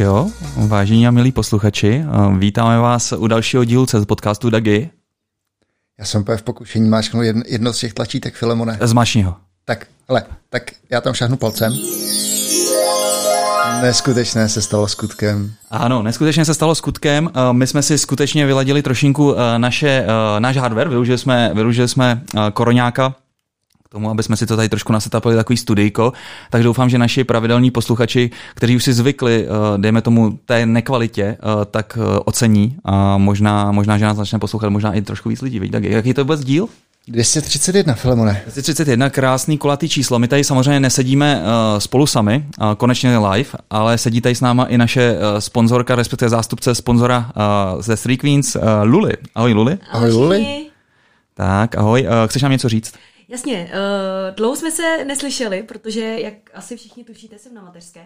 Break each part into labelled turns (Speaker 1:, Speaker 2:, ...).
Speaker 1: Tak jo, vážení a milí posluchači, eh, vítáme vás u dalšího dílu z podcastu Dagi.
Speaker 2: Já jsem úplně v pokušení máčknout jedno, jedno z těch tlačítek Filemone.
Speaker 1: Zmačni ho.
Speaker 2: Tak, hele, tak já tam šahnu palcem. Neskutečné se stalo skutkem.
Speaker 1: Ano, neskutečně se stalo skutkem. Eh, My jsme si skutečně vyladili trošinku eh, naše, náš hardware, využili jsme, využili jsme koroňáka k tomu, aby jsme si to tady trošku nasetapili takový studijko, tak doufám, že naši pravidelní posluchači, kteří už si zvykli, dejme tomu, té nekvalitě, tak ocení a možná, možná že nás začne poslouchat možná i trošku víc lidí. Víš, tak jaký to vůbec díl?
Speaker 2: 231, Filemone.
Speaker 1: 231, krásný kulatý číslo. My tady samozřejmě nesedíme uh, spolu sami, uh, konečně live, ale sedí tady s náma i naše uh, sponzorka, respektive zástupce sponzora uh, ze Three Queens, uh, Luli. Ahoj Luli.
Speaker 2: Ahoj Luli.
Speaker 1: Tak, ahoj. Uh, chceš nám něco říct?
Speaker 3: Jasně, uh, dlouho jsme se neslyšeli, protože, jak asi všichni tušíte, jsem na mateřské.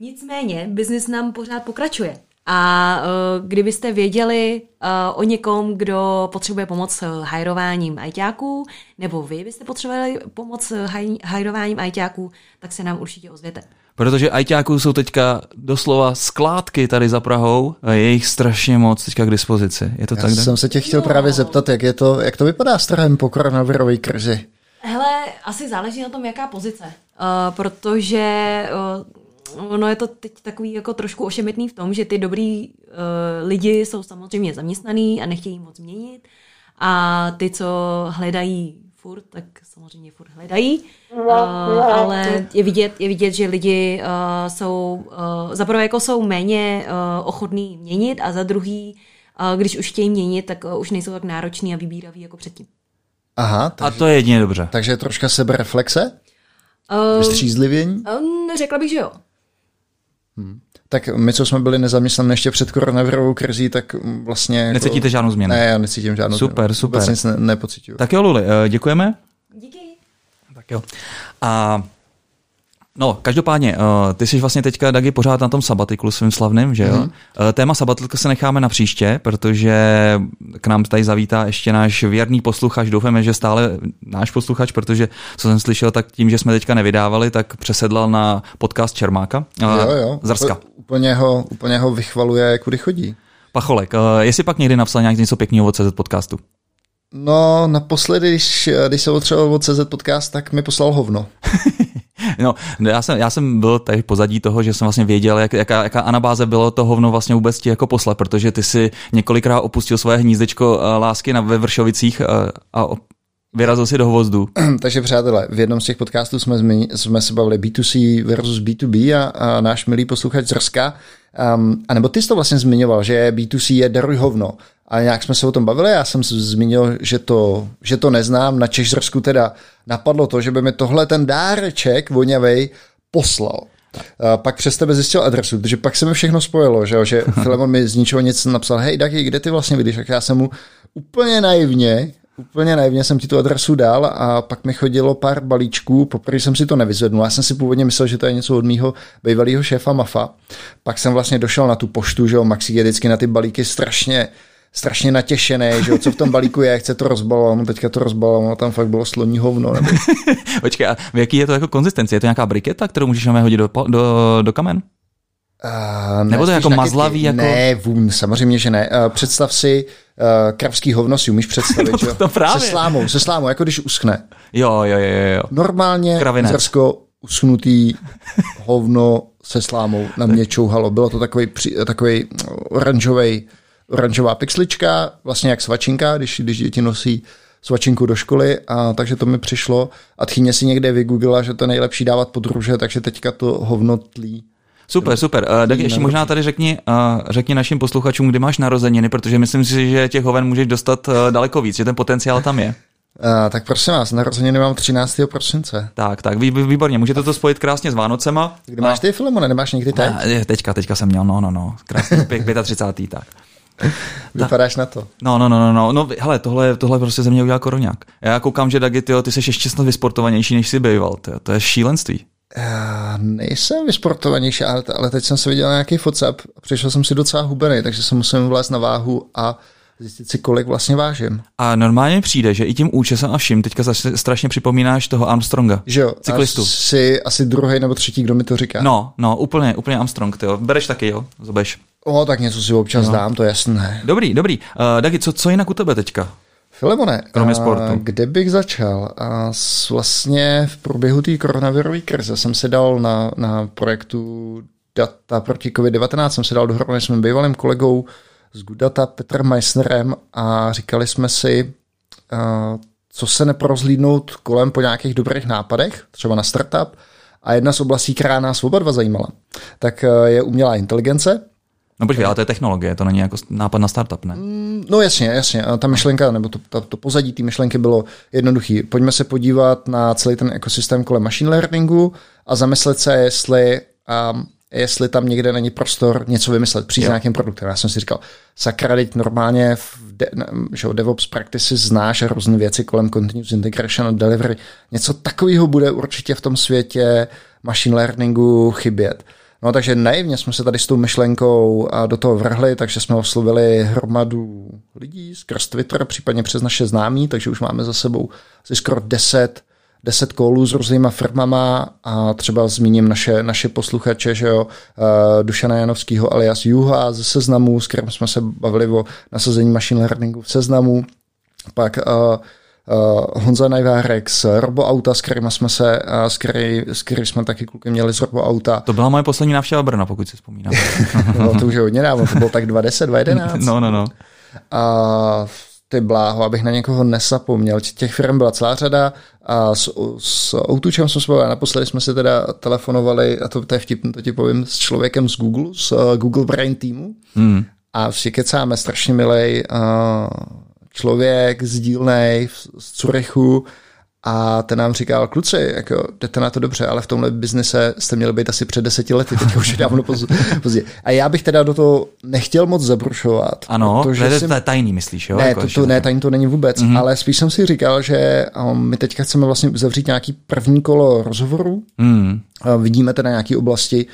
Speaker 3: Nicméně, biznis nám pořád pokračuje. A uh, kdybyste věděli uh, o někom, kdo potřebuje pomoc s hajrováním ajťáků, nebo vy byste potřebovali pomoc s haj, hajrováním ajťáků, tak se nám určitě ozvěte.
Speaker 1: Protože ajťáků jsou teďka doslova skládky tady za Prahou a je jich strašně moc teďka k dispozici. Je to
Speaker 2: Já
Speaker 1: tak?
Speaker 2: jsem se tě chtěl právě zeptat, jak, je to, jak to vypadá s trhem po koronavirové krizi.
Speaker 3: Hele, asi záleží na tom, jaká pozice. Uh, protože uh, ono je to teď takový jako trošku ošemetný v tom, že ty dobrý uh, lidi jsou samozřejmě zaměstnaný a nechtějí moc měnit a ty, co hledají furt, tak samozřejmě furt hledají, uh, ale je vidět, je vidět, že lidi uh, jsou, uh, za prvé jako jsou méně uh, ochotní měnit a za druhý, uh, když už chtějí měnit, tak uh, už nejsou tak nároční a vybíraví jako předtím.
Speaker 2: Aha,
Speaker 1: A
Speaker 2: takže,
Speaker 1: to je jedině dobře.
Speaker 2: takže troška sebereflexe?
Speaker 3: Uh,
Speaker 2: Vystřízlivění?
Speaker 3: um, řekla bych, že jo.
Speaker 2: Tak my, co jsme byli nezaměstnaní ještě před koronavirovou krizí, tak vlastně... Jako,
Speaker 1: Necítíte žádnou změnu?
Speaker 2: Ne, já necítím žádnou
Speaker 1: Super,
Speaker 2: změnu.
Speaker 1: super.
Speaker 2: Vůbec nic ne, nepocituju.
Speaker 1: Tak jo, Luli, eh, děkujeme.
Speaker 3: Díky.
Speaker 1: Tak jo. A No, každopádně, uh, ty jsi vlastně teďka, Dagi, pořád na tom sabatiklu svým slavným, že jo? Mm-hmm. Uh, téma sabatiklu se necháme na příště, protože k nám tady zavítá ještě náš věrný posluchač, doufáme, že stále náš posluchač, protože co jsem slyšel, tak tím, že jsme teďka nevydávali, tak přesedlal na podcast Čermáka. Uh,
Speaker 2: Jo, jo.
Speaker 1: Zrska.
Speaker 2: Up- Úplně ho, úplně ho vychvaluje, kudy chodí.
Speaker 1: Pacholek, uh, jestli pak někdy napsal nějak něco pěkného od CZ podcastu?
Speaker 2: No, naposledy, když, když se otřeboval od CZ podcast, tak mi poslal hovno.
Speaker 1: No, já jsem, já jsem byl tady pozadí toho, že jsem vlastně věděl, jak, jaká, jaká anabáze bylo to hovno vlastně vůbec ti jako poslat, protože ty si několikrát opustil svoje hnízdečko uh, lásky na, ve Vršovicích uh, a op- vyrazil si do hvozdu.
Speaker 2: Takže přátelé, v jednom z těch podcastů jsme, zmi, jsme se bavili B2C versus B2B a, a náš milý posluchač z Rska, um, a nebo ty jsi to vlastně zmiňoval, že B2C je daruj hovno. A nějak jsme se o tom bavili, já jsem zmínil, že to, že to neznám, na Češřsku teda napadlo to, že by mi tohle ten dáreček voňavej poslal. A pak přes tebe zjistil adresu, protože pak se mi všechno spojilo, že, jo, že Filemon mi z ničeho nic napsal, hej Dagi, kde ty vlastně vidíš? Tak já jsem mu úplně naivně, úplně naivně jsem ti tu adresu dal a pak mi chodilo pár balíčků, poprvé jsem si to nevyzvednul, já jsem si původně myslel, že to je něco od mýho bývalého šéfa Mafa, pak jsem vlastně došel na tu poštu, že jo, Maxi je vždycky na ty balíky strašně strašně natěšený, že jo, co v tom balíku je, chce to rozbalovat, no teďka to rozbalovat, no tam fakt bylo sloní hovno. Nebo...
Speaker 1: Počkej, a v jaký je to jako konzistenci? Je to nějaká briketa, kterou můžeš hodit do, do, do kamen?
Speaker 2: Uh,
Speaker 1: Nebo to je jako mazlavý, jako-
Speaker 2: Ne, vům, samozřejmě, že ne. Uh, představ si uh, kravský hovno, si umíš představit,
Speaker 1: No,
Speaker 2: jo?
Speaker 1: to právě.
Speaker 2: Se slámou, se slámou, jako když uschne.
Speaker 1: Jo, jo, jo, jo.
Speaker 2: Normálně
Speaker 1: Kravinec.
Speaker 2: zrsko uschnutý hovno se slámou na mě čouhalo. Bylo to takový, takový oranžový, oranžová pixlička, vlastně jak svačinka, když, když děti nosí svačinku do školy, a takže to mi přišlo. A tchyně si někde vygooglila, že to je nejlepší dávat pod růže, takže teďka to hovno tlí.
Speaker 1: Super, super. Uh, tak ještě možná tady řekni, uh, řekni našim posluchačům, kdy máš narozeniny, protože myslím si, že těch hoven můžeš dostat uh, daleko víc, že ten potenciál tam je.
Speaker 2: Uh, tak prosím vás, narozeniny mám 13. prosince.
Speaker 1: Tak, tak, vý, výborně. Můžete to spojit krásně s Vánocema.
Speaker 2: Kde máš ty, Filemone? Nemáš někdy teď?
Speaker 1: Je, teďka, teďka jsem měl, no, no, no. Krásně, pěk- 35. tak.
Speaker 2: Vypadáš na to.
Speaker 1: No, no, no, no, no, no, hele, tohle, tohle prostě ze mě udělal koroňák. Já koukám, že Dagi, tyjo, ty jsi ještě snad vysportovanější, než jsi býval, tyjo. to je šílenství.
Speaker 2: Já nejsem vysportovanější, ale, ale teď jsem se viděl nějaký WhatsApp a přišel jsem si docela hubený, takže se musím vlézt na váhu a zjistit si, kolik vlastně vážím.
Speaker 1: A normálně přijde, že i tím účesem a vším teďka strašně připomínáš toho Armstronga.
Speaker 2: Že jo,
Speaker 1: cyklistu.
Speaker 2: Jsi asi druhý nebo třetí, kdo mi to říká.
Speaker 1: No, no, úplně, úplně Armstrong, ty jo. Bereš taky, jo, zobeš.
Speaker 2: O, tak něco si občas no. dám, to je jasné.
Speaker 1: Dobrý, dobrý. Uh, Dagi, co, co jinak u tebe teďka?
Speaker 2: Filemone,
Speaker 1: kromě sportu. A
Speaker 2: kde bych začal? A vlastně v průběhu té koronavirové krize jsem se dal na, na projektu data proti COVID-19, jsem se dal dohromady s mým bývalým kolegou z Gudata Petrem Meissnerem a říkali jsme si, co se neprozlídnout kolem po nějakých dobrých nápadech, třeba na startup. A jedna z oblastí, která nás oba dva zajímala, tak je umělá inteligence.
Speaker 1: No počkej, ale to je technologie, to není jako nápad na startup, ne?
Speaker 2: Mm, no jasně, jasně. Ta myšlenka, nebo to, to, to pozadí té myšlenky bylo jednoduchý. Pojďme se podívat na celý ten ekosystém kolem machine learningu a zamyslet se, jestli um, jestli tam někde není prostor něco vymyslet, přijít s nějakým produktem. Já jsem si říkal, sakra, teď normálně v de, že DevOps practices znáš různé věci kolem continuous integration a delivery. Něco takového bude určitě v tom světě machine learningu chybět. No takže naivně jsme se tady s tou myšlenkou do toho vrhli, takže jsme oslovili hromadu lidí skrz Twitter, případně přes naše známí, takže už máme za sebou asi skoro 10 deset kolů s různýma firmama a třeba zmíním naše, naše posluchače, že jo, uh, Dušana Janovského alias Juha ze Seznamu, s kterým jsme se bavili o nasazení machine learningu v Seznamu, pak uh, uh, Honza Najvárek z RoboAuta, s kterým jsme se, uh, s, který, s který jsme taky kluky měli z RoboAuta.
Speaker 1: To byla moje poslední návštěva Brna, pokud si vzpomínám.
Speaker 2: no, to už je hodně dávno, to bylo tak 20, 2011.
Speaker 1: No, no, no.
Speaker 2: A ty bláho, abych na někoho nesapomněl. Těch firm byla celá řada a s, s Outučem jsme spolu, naposledy jsme si teda telefonovali, a to, to je vtipný, to ti povím, s člověkem z Google, z uh, Google Brain týmu hmm. a si kecáme strašně milej uh, člověk z dílnej z Curychu a ten nám říkal, kluci, jako, jdete na to dobře, ale v tomhle biznise jste měli být asi před deseti lety, teď už je dávno pozdě. A já bych teda do toho nechtěl moc zabrušovat.
Speaker 1: Ano, protože to je tajný, myslíš, jo?
Speaker 2: Ne, jako to, to, ne, tajný to není vůbec, mm-hmm. ale spíš jsem si říkal, že um, my teďka chceme vlastně zavřít nějaký první kolo rozhovorů. Mm. Vidíme teda nějaké oblasti,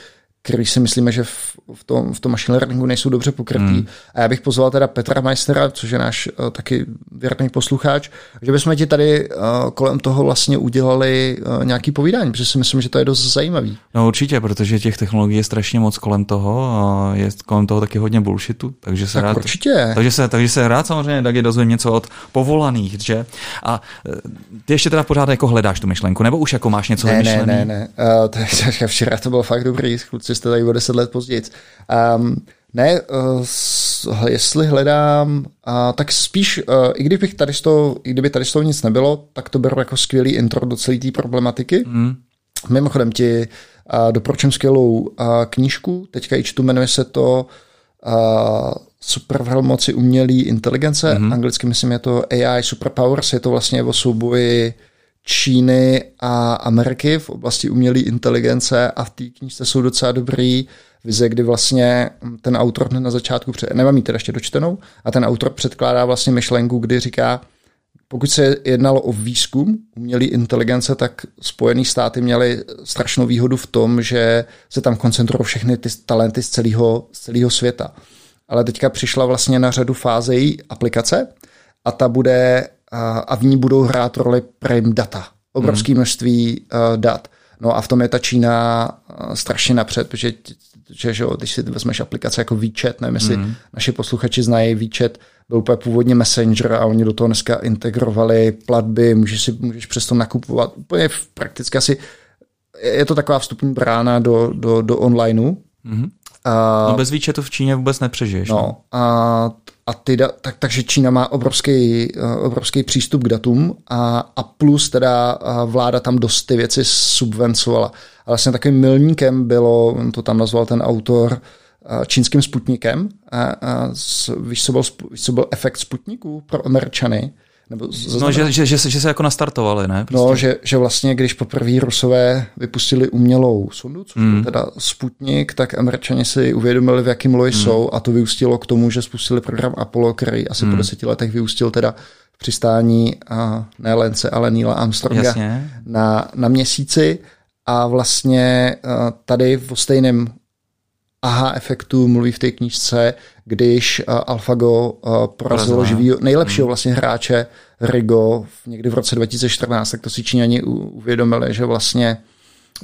Speaker 2: který si myslíme, že v, v, tom, v tom machine learningu nejsou dobře pokrytý. Hmm. A já bych pozval teda Petra Meistera, což je náš uh, taky věrný posluchač, že bychom ti tady uh, kolem toho vlastně udělali uh, nějaký povídání, protože si myslím, že to je dost zajímavý.
Speaker 1: No určitě, protože těch technologií je strašně moc kolem toho a je kolem toho taky hodně bullshitu, takže se
Speaker 2: tak
Speaker 1: rád,
Speaker 2: určitě.
Speaker 1: Takže se, takže se rád samozřejmě taky dozvím něco od povolaných, že? A ty ještě teda pořád jako hledáš tu myšlenku, nebo už jako máš něco
Speaker 2: ne,
Speaker 1: vymyšlený?
Speaker 2: Ne, ne, ne. Uh, to je, včera to bylo fakt dobrý, kluci jste tady o deset let později. Um, ne, uh, jestli hledám, uh, tak spíš, uh, i, kdybych tady z toho, i kdyby tady z toho nic nebylo, tak to beru jako skvělý intro do celé té problematiky. Mm. Mimochodem ti uh, doporučím skvělou uh, knížku, teďka ji čtu, jmenuje se to uh, Super velmoci umělé inteligence, mm. anglicky myslím je to AI Superpowers, je to vlastně o souboji Číny a Ameriky v oblasti umělé inteligence a v té knižce jsou docela dobrý vize, kdy vlastně ten autor na začátku, před, nemám ji teda ještě dočtenou, a ten autor předkládá vlastně myšlenku, kdy říká, pokud se jednalo o výzkum umělé inteligence, tak Spojené státy měly strašnou výhodu v tom, že se tam koncentrují všechny ty talenty z celého, z celého světa. Ale teďka přišla vlastně na řadu fáze její aplikace a ta bude a v ní budou hrát roli prime data. Obrovské hmm. množství uh, dat. No a v tom je ta Čína uh, strašně napřed, protože že, že když si vezmeš aplikace jako výčet, nevím, jestli mm. naši posluchači znají výčet, byl úplně původně Messenger a oni do toho dneska integrovali platby, můžeš si můžeš přes to nakupovat úplně prakticky asi je to taková vstupní brána do, do, do onlineu. Mm.
Speaker 1: A, no bez výčetu v Číně vůbec nepřežiješ.
Speaker 2: No, no. A, a ty da, tak, takže Čína má obrovský, obrovský přístup k datům a, a plus teda vláda tam dost ty věci subvencovala. A vlastně takovým milníkem bylo, on to tam nazval ten autor, čínským sputnikem. A, a víš, co byl, víš, co byl efekt sputniku pro Američany?
Speaker 1: Nebo no, že, že, že, se, že se jako nastartovali, ne?
Speaker 2: No, prostě. No, že, že vlastně, když poprvé Rusové vypustili umělou sondu, což mm. teda Sputnik, tak Američani si uvědomili, v jakém loji mm. jsou a to vyústilo k tomu, že spustili program Apollo, který asi mm. po deseti letech vyústil teda v přistání a ne Lence, ale Neila Armstronga na, na měsíci a vlastně tady v stejném aha efektu mluví v té knížce, když uh, AlphaGo uh, porazilo živý, nejlepšího hmm. vlastně hráče Rigo někdy v roce 2014, tak to si Číňani uvědomili, že vlastně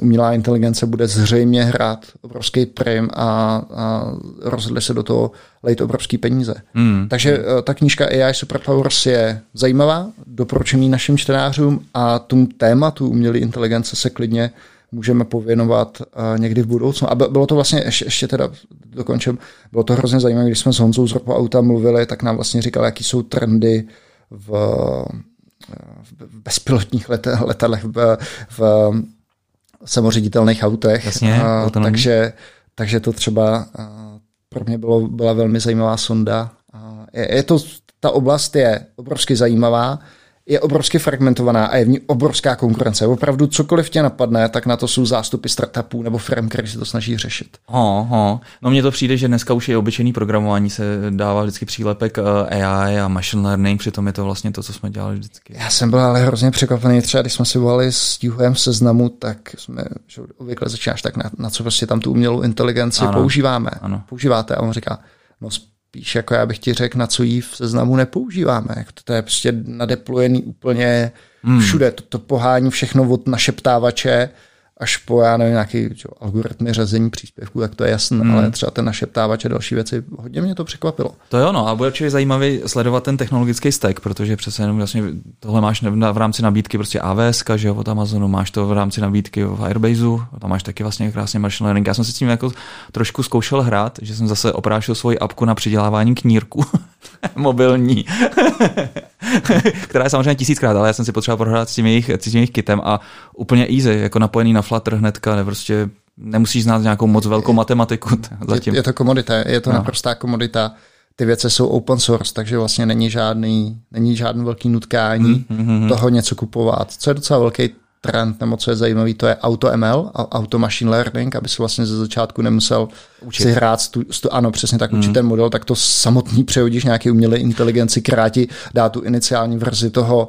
Speaker 2: umělá inteligence bude zřejmě hrát obrovský prim a, a rozhodli se do toho lejt obrovský peníze. Hmm. Takže uh, ta knížka AI Superpowers je zajímavá, doporučení našim čtenářům a tomu tématu umělé inteligence se klidně můžeme pověnovat uh, někdy v budoucnu. A bylo to vlastně, ještě, ještě teda dokončím, bylo to hrozně zajímavé, když jsme s Honzou z Ropo Auta mluvili, tak nám vlastně říkal, jaký jsou trendy v, v bezpilotních let, letadlech, v, v samoředitelných autech.
Speaker 1: Jasně,
Speaker 2: a, takže, takže to třeba pro mě bylo, byla velmi zajímavá sonda. A je, je to, ta oblast je obrovsky zajímavá, je obrovsky fragmentovaná a je v ní obrovská konkurence. Opravdu cokoliv tě napadne, tak na to jsou zástupy startupů nebo firm, které se to snaží řešit.
Speaker 1: Ho, ho. No mně to přijde, že dneska už je obyčejný programování, se dává vždycky přílepek eh, AI a machine learning, přitom je to vlastně to, co jsme dělali vždycky.
Speaker 2: Já jsem byl ale hrozně překvapený, třeba když jsme si volali s Juhem seznamu, tak jsme že obvykle začínáš tak na, na co prostě tam tu umělou inteligenci ano. používáme. Ano. Používáte a on říká, no spíš jako já bych ti řekl, na co jí v seznamu nepoužíváme. Jako to, to je prostě nadeplojený úplně hmm. všude. To, to pohání všechno od našeptávače až po, já nevím, nějaký čo, algoritmy řazení příspěvků, tak to je jasné, hmm. ale třeba ten našeptávač a další věci, hodně mě to překvapilo.
Speaker 1: To jo, no a bude určitě zajímavý sledovat ten technologický stack, protože přece jenom vlastně tohle máš v rámci nabídky prostě AWS, že jo, od Amazonu, máš to v rámci nabídky v Airbaseu, tam máš taky vlastně krásně machine learning. Já jsem se s tím jako trošku zkoušel hrát, že jsem zase oprášil svoji apku na přidělávání knírku mobilní, která je samozřejmě tisíckrát, ale já jsem si potřeboval prohrát s tím jejich, s tím jejich kitem a úplně easy, jako napojený na Flutter hnedka, ne, prostě nemusíš znát nějakou moc velkou matematiku zatím.
Speaker 2: Je, je to komodita, je to no. naprostá komodita. Ty věci jsou open source, takže vlastně není žádný, není žádný velký nutkání mm, mm, mm. toho něco kupovat. Co je docela velký trend, nebo co je zajímavý, to je AutoML, Auto Machine Learning, aby se vlastně ze začátku nemusel učit. si hrát, stu, stu, ano, přesně tak, učit mm. ten model, tak to samotný přehodíš nějaký umělé inteligenci, krátí, dá tu iniciální verzi toho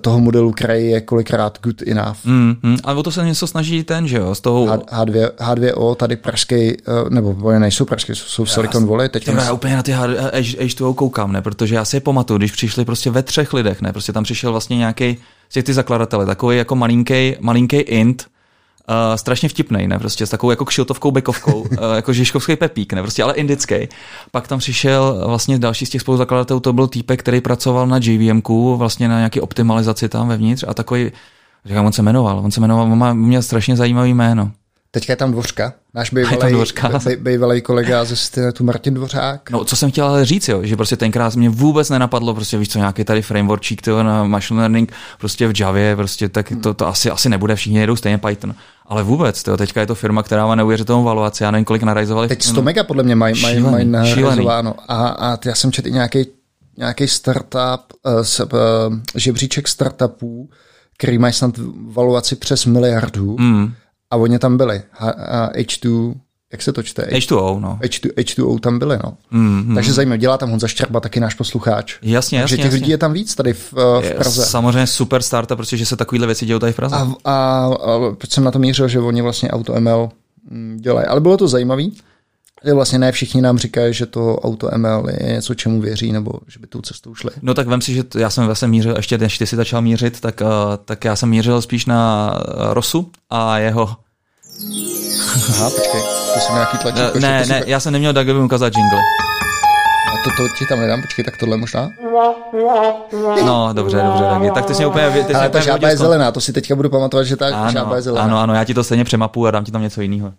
Speaker 2: toho modelu, který je kolikrát good enough.
Speaker 1: Mm, mm, ale o to se něco snaží ten, že jo? Z toho...
Speaker 2: H2, H2O, tady pražský, eh, nebo oni nejsou pražský, jsou v Silicon Valley. Teď
Speaker 1: já úplně na ty H2O koukám, ne? Protože já si je pamatuju, když přišli prostě ve třech lidech, ne? Prostě tam přišel vlastně nějaký těch ty zakladatele, takový jako malinký, malinký int, Uh, strašně vtipný, ne? Prostě s takovou jako kšiltovkou bekovkou, uh, jako žižkovský pepík, ne? Prostě ale indický. Pak tam přišel vlastně další z těch spoluzakladatelů, to byl týpek, který pracoval na JVMku, vlastně na nějaké optimalizaci tam vevnitř a takový, říkám, on se jmenoval, on se jmenoval, on má, měl strašně zajímavý jméno.
Speaker 2: Teďka je tam Dvořka, náš bývalý, bývalý kolega ze Stinetu Martin Dvořák.
Speaker 1: No, co jsem chtěl ale říct, jo, že prostě tenkrát mě vůbec nenapadlo, prostě víš co, nějaký tady frameworkčík tyjo, na machine learning, prostě v Javě, prostě tak to, to asi, asi nebude, všichni jedou stejně Python. Ale vůbec, tyjo, teďka je to firma, která má neuvěřitelnou valuaci, já nevím, kolik narajzovali.
Speaker 2: Teď 100 mega podle mě mají maj, maj narajzováno. A, a já jsem četl nějaký nějaký startup, uh, uh, žebříček startupů, který mají snad valuaci přes miliardu. Mm a oni tam byli. H, H2, jak se to čte?
Speaker 1: H2O, no.
Speaker 2: H2, H2O tam byli, no. Mm, mm. Takže zajímavé, dělá tam Honza Štěrba, taky náš posluchač.
Speaker 1: Jasně,
Speaker 2: Takže
Speaker 1: jasně.
Speaker 2: těch
Speaker 1: jasně.
Speaker 2: lidí je tam víc tady v, v Praze.
Speaker 1: Samozřejmě super starta, protože se takovýhle věci dějí tady v Praze.
Speaker 2: A, a, a proč jsem na to mířil, že oni vlastně AutoML mm, dělají. Ale bylo to zajímavé. Že vlastně ne všichni nám říkají, že to auto ML je něco, čemu věří, nebo že by tou cestou šli.
Speaker 1: No tak vem si, že já jsem vlastně mířil, ještě než ty si začal mířit, tak, uh, tak já jsem mířil spíš na Rosu a jeho
Speaker 2: Aha, počkej, to jsem nějaký tlačítko.
Speaker 1: Ne, ne, já jsem neměl aby ukázat jingle.
Speaker 2: A to, to ti tam nedám, počkej, tak tohle možná?
Speaker 1: No, dobře, dobře, tak, tak ty jsi mě úplně... Ty
Speaker 2: Ale ta žába je zelená, to si teďka budu pamatovat, že ta ano, žába je zelená.
Speaker 1: Ano, ano, já ti to stejně přemapuju a dám ti tam něco jiného.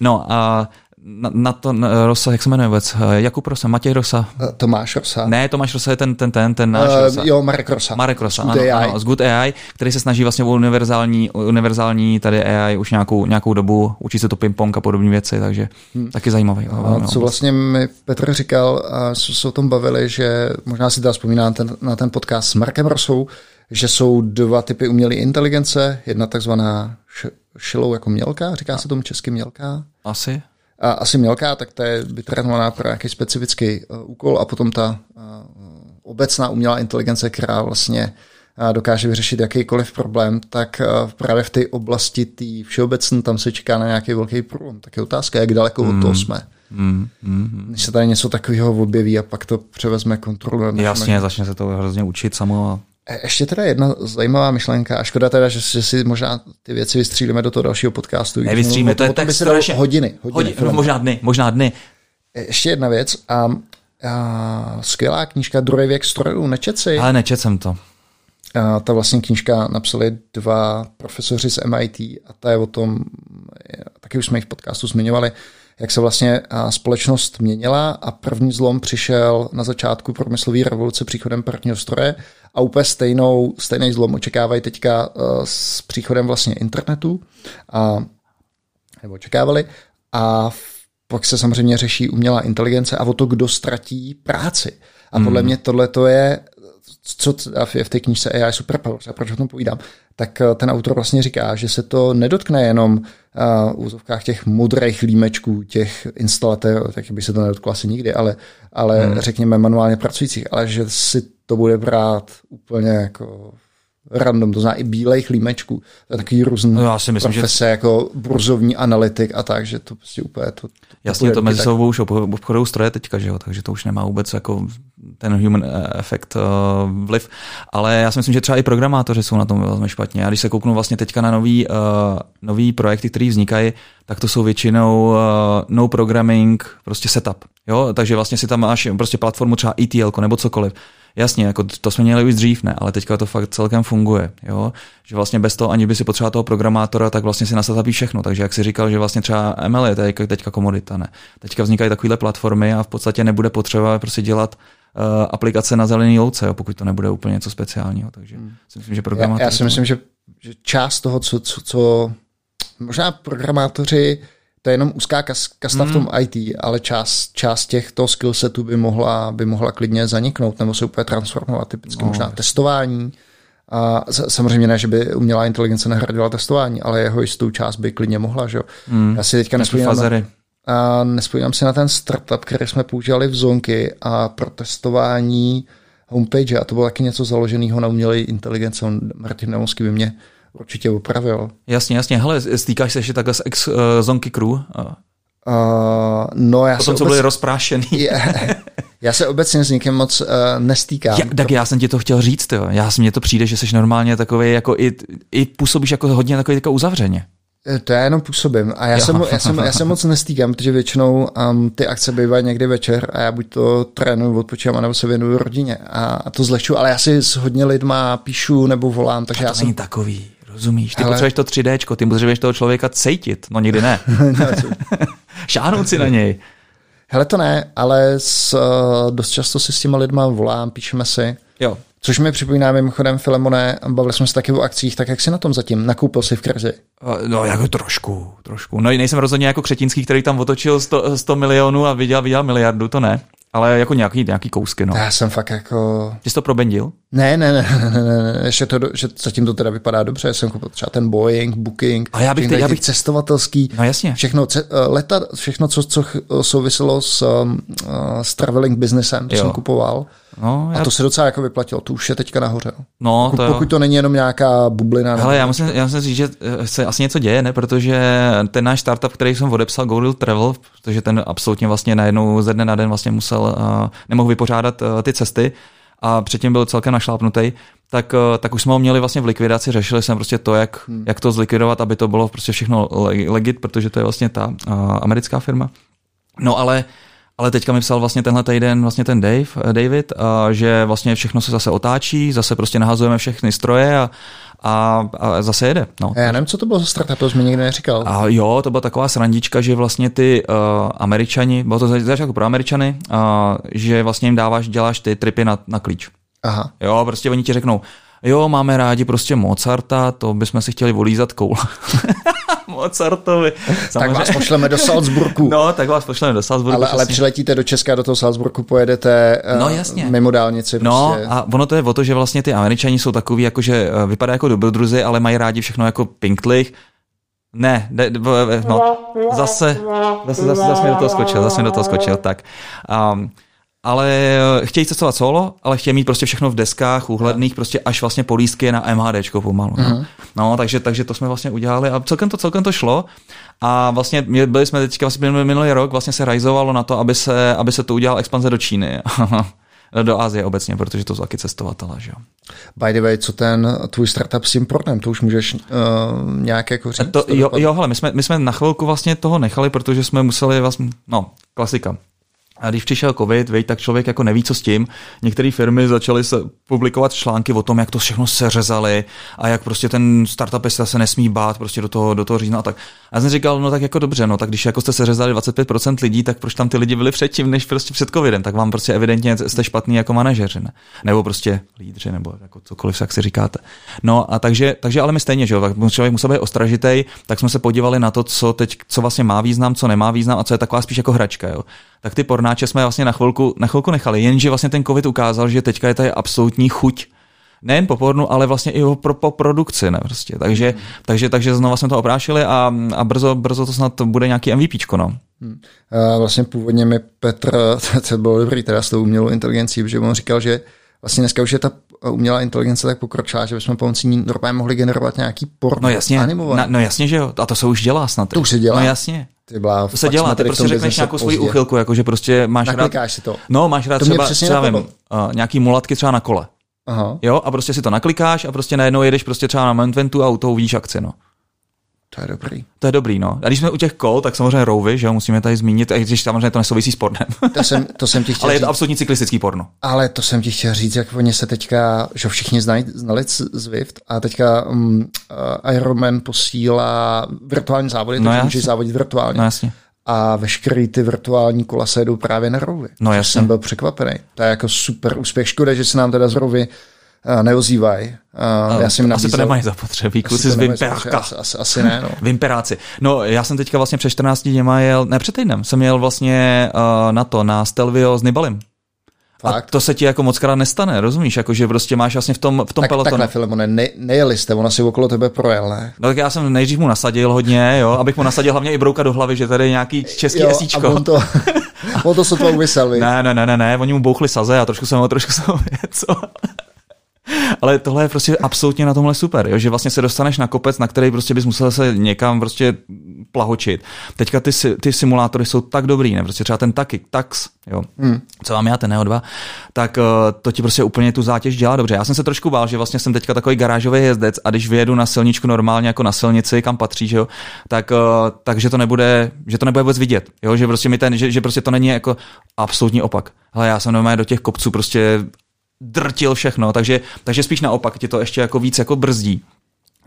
Speaker 1: No a na, na to na Rosa, jak se jmenuje vůbec? Jakub Rosa, Matěj Rosa.
Speaker 2: Uh, Tomáš Rosa.
Speaker 1: Ne, Tomáš Rosa je ten, ten, ten, ten náš uh, Rosa.
Speaker 2: Jo, Marek Rosa.
Speaker 1: Marek Rosa, ano, AI. ano, z Good AI, který se snaží vlastně o univerzální, univerzální tady AI už nějakou, nějakou dobu, učí se to ping-pong a podobné věci, takže hmm. taky zajímavý.
Speaker 2: A no, co vlastně mi Petr říkal, a se o tom bavili, že možná si teda vzpomínám ten, na ten podcast s Markem Rosou, že jsou dva typy umělé inteligence, jedna takzvaná šilou jako mělka, říká se tomu česky mělka.
Speaker 1: Asi
Speaker 2: a asi mělká, tak to je vytrénovaná pro nějaký specifický uh, úkol a potom ta uh, obecná umělá inteligence, která vlastně dokáže vyřešit jakýkoliv problém, tak právě v té oblasti té všeobecné tam se čeká na nějaký velký problém. Tak je otázka, jak daleko mm. od toho jsme. Mm, mm, Když se tady něco takového objeví a pak to převezme kontrolu.
Speaker 1: Jasně, začne se to hrozně učit samo. A...
Speaker 2: E, ještě teda jedna zajímavá myšlenka a škoda teda, že, že si možná ty věci vystřílíme do toho dalšího podcastu.
Speaker 1: Nevystřílíme, to je tak
Speaker 2: strašně... Hodiny. hodiny,
Speaker 1: hodiny možná dny, možná dny.
Speaker 2: E, ještě jedna věc a, a skvělá knížka Druhý věk strojů, nečet si?
Speaker 1: Ale nečet jsem to.
Speaker 2: A ta vlastně knížka napsali dva profesoři z MIT a ta je o tom, taky už jsme ji v podcastu zmiňovali, jak se vlastně společnost měnila a první zlom přišel na začátku průmyslové revoluce příchodem prvního stroje a úplně stejnou, stejný zlom očekávají teďka s příchodem vlastně internetu a, nebo očekávali a pak se samozřejmě řeší umělá inteligence a o to, kdo ztratí práci. A podle mm. mě tohle to je co je v té knižce AI Superpowers, a proč o tom povídám, tak eh, ten autor vlastně říká, že se to nedotkne jenom uh, v úzovkách těch modrých límečků, těch instalatérů, tak by se to nedotklo asi nikdy, ale, ale hmm. řekněme manuálně pracujících, ale že si to bude brát úplně jako random, to zná i bílejch límečků. To je takový různý no, já si myslím, profese, že... jako burzovní analytik a tak, že to prostě úplně to, to
Speaker 1: Jasně, to mezi sebou už obchodou stroje teďka, že jo, takže to už nemá vůbec jako ten human effect uh, vliv. Ale já si myslím, že třeba i programátoři jsou na tom velmi špatně. A když se kouknu vlastně teďka na nový, uh, nový projekty, které vznikají, tak to jsou většinou uh, no programming, prostě setup. Jo? Takže vlastně si tam máš prostě platformu třeba ETL nebo cokoliv Jasně, jako to jsme měli už dřív, ne, ale teďka to fakt celkem funguje, jo? že vlastně bez toho, ani by si potřeboval toho programátora, tak vlastně si nastaví všechno. Takže jak si říkal, že vlastně třeba ML je teďka, teďka komodita, ne. Teďka vznikají takovéhle platformy a v podstatě nebude potřeba prostě dělat uh, aplikace na zelený louce, jo, pokud to nebude úplně něco speciálního. Takže hmm. si myslím, že programátoři...
Speaker 2: Já, já si myslím, že, že část toho, co, co, co možná programátoři to je jenom úzká kasta mm. v tom hmm. IT, ale část, část těchto skillsetů by mohla, by mohla klidně zaniknout nebo se úplně transformovat, typicky no, možná testování. A samozřejmě ne, že by umělá inteligence nahradila testování, ale jeho jistou část by klidně mohla. Že? Mm. Já si teďka nespomínám, a nespomínám si na ten startup, který jsme používali v Zonky a pro testování homepage a to bylo taky něco založeného na umělé inteligence. On, Martin Nemovský by mě určitě upravil.
Speaker 1: Jasně, jasně. Hele, stýkáš se ještě takhle s ex uh, Zonky Crew? Uh,
Speaker 2: no, já
Speaker 1: Potom, co obec... byli rozprášený.
Speaker 2: já se obecně s nikým moc uh, nestýkám.
Speaker 1: Já, tak já jsem ti to chtěl říct, jo. Já mně to přijde, že jsi normálně takový, jako i, i působíš jako hodně takový jako uzavřeně.
Speaker 2: To já jenom působím. A já, jsem, já, jsem, já jsem moc nestýkám, protože většinou um, ty akce bývají někdy večer a já buď to trénuju, odpočívám, nebo se věnuju rodině. A, a to zlehču, ale já si s hodně lidma píšu nebo volám. Takže
Speaker 1: to
Speaker 2: já jsem...
Speaker 1: není takový. Rozumíš? Ty Ale... potřebuješ to 3D, ty potřebuješ toho člověka cejtit. No nikdy ne. Šáhnout si na něj.
Speaker 2: Hele to ne, ale s, uh, dost často si s těma lidma volám, píšeme si.
Speaker 1: Jo.
Speaker 2: Což mi připomíná mimochodem, Filemone, bavili jsme se taky o akcích, tak jak si na tom zatím? Nakoupil si v krizi?
Speaker 1: No jako trošku, trošku. No nejsem rozhodně jako Křetinský, který tam otočil 100, 100 milionů a viděl, viděl miliardu, to ne. Ale jako nějaký, nějaký kousky, no.
Speaker 2: Já jsem fakt jako...
Speaker 1: Ty jsi to probendil?
Speaker 2: Ne, ne, ne, ne, ne, ne. Ještě to, že zatím to teda vypadá dobře, jsem koupil třeba ten Boeing, Booking,
Speaker 1: a já bych, ty, já bych
Speaker 2: cestovatelský,
Speaker 1: no jasně.
Speaker 2: všechno, ce, eh, leta, všechno, co, co souviselo s, um, s traveling businessem, to jo. jsem kupoval. No, já... A to se docela jako vyplatilo, to už je teďka nahoře. No,
Speaker 1: no
Speaker 2: to pokud to není jenom nějaká bublina.
Speaker 1: Ale já musím, já musím říct, že eh, se asi něco děje, ne? protože ten náš startup, který jsem odepsal, Go Travel, protože ten absolutně vlastně najednou ze dne na den vlastně musel, uh, nemohl vypořádat uh, ty cesty, a předtím byl celkem našlápnutý, tak, tak už jsme ho měli vlastně v likvidaci, řešili jsme prostě to, jak, hmm. jak to zlikvidovat, aby to bylo prostě všechno legit, protože to je vlastně ta uh, americká firma. No ale ale teďka mi psal vlastně tenhle týden vlastně ten Dave, eh, David, a že vlastně všechno se zase otáčí, zase prostě nahazujeme všechny stroje a, a, a zase jede. No.
Speaker 2: Já nevím, co to bylo za startup, to jsi mi nikdy neříkal.
Speaker 1: A jo, to byla taková srandička, že vlastně ty uh, američani, bylo to začátku pro američany, uh, že vlastně jim dáváš, děláš ty tripy na, na klíč.
Speaker 2: Aha.
Speaker 1: Jo, prostě oni ti řeknou, jo, máme rádi prostě Mozarta, to bychom si chtěli volízat koul. Mozartovi.
Speaker 2: Samozřejmě. Tak vás pošleme do Salzburgu.
Speaker 1: No, tak vás pošleme do Salzburgu.
Speaker 2: Ale, ale přiletíte do Česka, do toho Salzburgu pojedete uh, no, jasně. mimo dálnici.
Speaker 1: No prostě. a ono to je o to, že vlastně ty američani jsou takový, jako že uh, vypadá jako dobrodruzi, ale mají rádi všechno jako pinktlich. Ne, ne, no, zase, zase, zase, zase mi do toho skočil, zase mi do toho skočil, tak. Um, ale chtějí cestovat solo, ale chtějí mít prostě všechno v deskách, úhledných, prostě až vlastně polístky na MHDčko pomalu. No.
Speaker 2: Mhm.
Speaker 1: no, takže, takže to jsme vlastně udělali a celkem to, celkem to šlo. A vlastně byli jsme teďka vlastně minulý- minulý rok, vlastně se rajzovalo na to, aby se, aby se to udělal expanze do Číny. do Asie obecně, protože to jsou taky cestovatelé, že jo.
Speaker 2: By the way, co ten tvůj startup s tím portem, to už můžeš uh, nějak jako říct?
Speaker 1: To, jo, jo, hele, my jsme, my jsme na chvilku vlastně toho nechali, protože jsme museli vlastně, no, klasika. A když přišel covid, vej, tak člověk jako neví, co s tím. Některé firmy začaly se publikovat články o tom, jak to všechno seřezali a jak prostě ten startupista se nesmí bát prostě do toho, do toho řízna a tak. Já jsem říkal, no tak jako dobře, no tak když jako jste seřezali 25% lidí, tak proč tam ty lidi byli předtím, než prostě před covidem, tak vám prostě evidentně jste špatný jako manažeři, ne? nebo prostě lídři, nebo jako cokoliv, jak si říkáte. No a takže, takže ale my stejně, že jo, člověk musel být ostražitej, tak jsme se podívali na to, co teď, co vlastně má význam, co nemá význam a co je taková spíš jako hračka, jo. Tak ty pornáče jsme vlastně na chvilku, na chvilku nechali, jenže vlastně ten covid ukázal, že teďka je tady absolutní chuť nejen po pornu, ale vlastně i po, po produkci, ne, prostě. Takže,
Speaker 2: Hmm.
Speaker 1: takže, takže znova jsme to oprášili a, a brzo, brzo to snad bude nějaký MVPčko, no.
Speaker 2: A vlastně původně mi Petr, to, bylo dobrý teda s tou umělou inteligencí, protože on říkal, že vlastně dneska už je ta umělá inteligence tak pokročila, že bychom pomocí ní normálně mohli generovat nějaký porno
Speaker 1: No jasně,
Speaker 2: animovaný.
Speaker 1: na, no jasně, že jo, a to se už dělá snad.
Speaker 2: To už se dělá?
Speaker 1: No jasně.
Speaker 2: Ty blá,
Speaker 1: To se dělá, ty prostě řekneš nějakou svoji úchylku, jako že prostě máš rád,
Speaker 2: Naklikáš si to.
Speaker 1: no máš rád
Speaker 2: To
Speaker 1: třeba, třeba vím, uh, nějaký mulatky třeba na kole.
Speaker 2: Aha,
Speaker 1: Jo, a prostě si to naklikáš a prostě najednou jedeš prostě třeba na Montventu a u toho uvidíš akci, no.
Speaker 2: to je dobrý.
Speaker 1: To je dobrý, no. A když jsme u těch kol, tak samozřejmě rovy, že jo, musíme tady zmínit, i když samozřejmě to nesouvisí s pornem.
Speaker 2: To jsem, to jsem ti chtěl
Speaker 1: Ale je
Speaker 2: říct.
Speaker 1: to absolutní cyklistický porno.
Speaker 2: Ale to jsem ti chtěl říct, jak oni se teďka, že všichni znají, znali Zwift a teďka um, uh, Ironman posílá virtuální závody,
Speaker 1: No
Speaker 2: takže můžeš závodit virtuálně.
Speaker 1: No jasně.
Speaker 2: A veškerý ty virtuální kola se jedou právě na rovy.
Speaker 1: No jasně.
Speaker 2: Jsem byl překvapený. To je jako super úspěch. Škoda, že se nám teda z rovy uh, neozývají. Uh, já jsem
Speaker 1: Asi to nemají zapotřebí,
Speaker 2: Asi
Speaker 1: kluci z Vimperka.
Speaker 2: zapotřebí, Asi, asi ne, no.
Speaker 1: Vimperáci. No, já jsem teďka vlastně před 14 dněma jel, ne před týdnem, jsem jel vlastně uh, na to, na Stelvio s Nibalim. A
Speaker 2: Fakt.
Speaker 1: to se ti jako moc krát nestane, rozumíš? Jako, že prostě máš vlastně v tom, v tom
Speaker 2: Tak,
Speaker 1: pelotonu.
Speaker 2: takhle, Filemone, ne, nejeli jste, ona si okolo tebe projel, ne?
Speaker 1: No tak já jsem nejdřív mu nasadil hodně, jo, abych mu nasadil hlavně i brouka do hlavy, že tady je nějaký český
Speaker 2: Jo,
Speaker 1: esíčko.
Speaker 2: A on to, on to sotva uvysel, viď?
Speaker 1: Ne, ne, ne, ne, ne, oni mu bouchli saze a trošku jsem ho, trošku jsem ho něco. Ale tohle je prostě absolutně na tomhle super, jo? že vlastně se dostaneš na kopec, na který prostě bys musel se někam prostě plahočit. Teďka ty, ty simulátory jsou tak dobrý, ne? Prostě třeba ten taky, tax, jo? Hmm. co mám já, ten Neo 2, tak uh, to ti prostě úplně tu zátěž dělá dobře. Já jsem se trošku bál, že vlastně jsem teďka takový garážový jezdec a když vyjedu na silničku normálně jako na silnici, kam patří, že jo, tak, uh, takže to nebude, že to nebude vůbec vidět, jo? že prostě mi ten, že, že prostě to není jako absolutní opak. Hele, já jsem normálně do těch kopců prostě drtil všechno, takže, takže spíš naopak tě to ještě jako víc jako brzdí.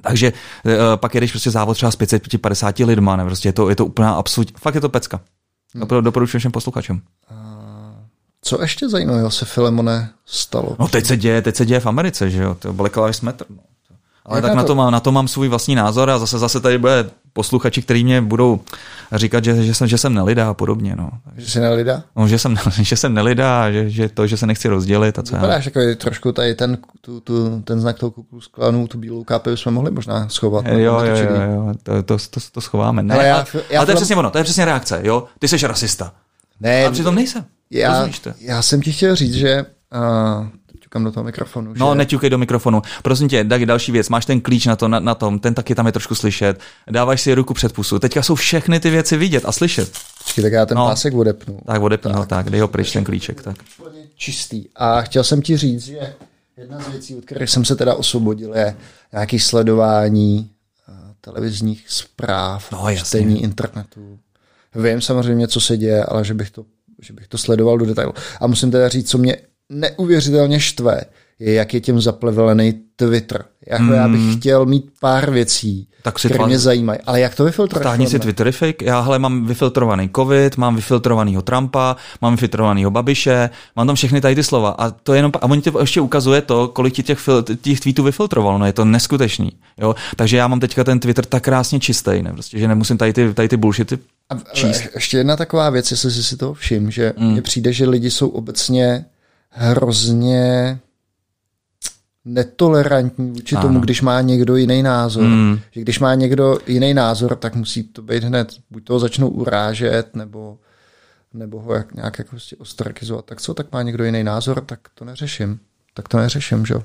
Speaker 1: Takže uh, pak jedeš prostě závod třeba s 550 lidma, ne, prostě je to, je to úplná absolutní, fakt je to pecka. Hmm. Doporučuji všem posluchačům.
Speaker 2: Co ještě zajímavého se Filemone stalo?
Speaker 1: No teď se děje, teď se děje v Americe, že jo, to Black Lives Matter. No. Ale
Speaker 2: Jak
Speaker 1: tak
Speaker 2: na
Speaker 1: na
Speaker 2: to?
Speaker 1: to, mám, na to mám svůj vlastní názor a zase zase tady bude posluchači, který mě budou říkat, že, že, jsem, že jsem nelida a podobně. No.
Speaker 2: Že si nelida?
Speaker 1: No, že, jsem, že jsem nelida a že, že to, že se nechci rozdělit a co já.
Speaker 2: Vypadáš jako trošku tady ten, tu, tu, ten znak toho kuku sklanu, tu bílou kápi jsme mohli možná schovat.
Speaker 1: Jo, jo, jo, jo, to, to, to, to schováme. Ne,
Speaker 2: Ale já- já
Speaker 1: ale to je přesně ono, to je přesně reakce, jo. Ty jsi rasista.
Speaker 2: Ne,
Speaker 1: A přitom nejsem.
Speaker 2: já,
Speaker 1: to?
Speaker 2: já jsem ti chtěl říct, že uh, ťukám do toho mikrofonu,
Speaker 1: No,
Speaker 2: že
Speaker 1: neťukej do mikrofonu. Prosím tě, tak další věc. Máš ten klíč na, to, na, na tom, ten taky tam je trošku slyšet. Dáváš si ruku před pusu. Teďka jsou všechny ty věci vidět a slyšet.
Speaker 2: Počkej, tak já ten
Speaker 1: No.
Speaker 2: pásek odepnu.
Speaker 1: Tak odepni ho, tak, dej ho pryč ten klíček. Tak.
Speaker 2: úplně čistý. A chtěl jsem ti říct, že jedna z věcí, od kterých jsem se teda osvobodil, je nějaké sledování eh, televizních zpráv,
Speaker 1: No, jasně.
Speaker 2: čtení internetu. Vím samozřejmě, co se děje, ale že bych to, že bych to sledoval do detailu. A musím teda říct, co mě neuvěřitelně štve, je, jak je tím zaplevelený Twitter. Jako mm. já bych chtěl mít pár věcí,
Speaker 1: Hmm. Tak si
Speaker 2: které
Speaker 1: tva-
Speaker 2: mě zajímají. Ale jak to vyfiltruješ?
Speaker 1: Stáhni si
Speaker 2: Filme?
Speaker 1: Twitterific, já hele, mám vyfiltrovaný covid, mám vyfiltrovanýho Trumpa, mám vyfiltrovanýho Babiše, mám tam všechny tady ty slova a to je jenom, a oni ti ještě ukazuje to, kolik ti těch, fil, těch tweetů vyfiltrovalo, no je to neskutečný, jo, takže já mám teďka ten Twitter tak krásně čistý, ne, prostě, že nemusím tady ty, tady ty bullshity číst.
Speaker 2: a ještě jedna taková věc, jestli jsi si toho všim, že mm. mně přijde, že lidi jsou obecně hrozně netolerantní vůči
Speaker 1: Ano.
Speaker 2: tomu, když má někdo jiný názor.
Speaker 1: Mm.
Speaker 2: Že když má někdo jiný názor, tak musí to být hned, buď toho začnou urážet, nebo nebo ho jak, nějak jako prostě ostrakizovat. Tak co, tak má někdo jiný názor, tak to neřeším. Tak to neřeším, že jo.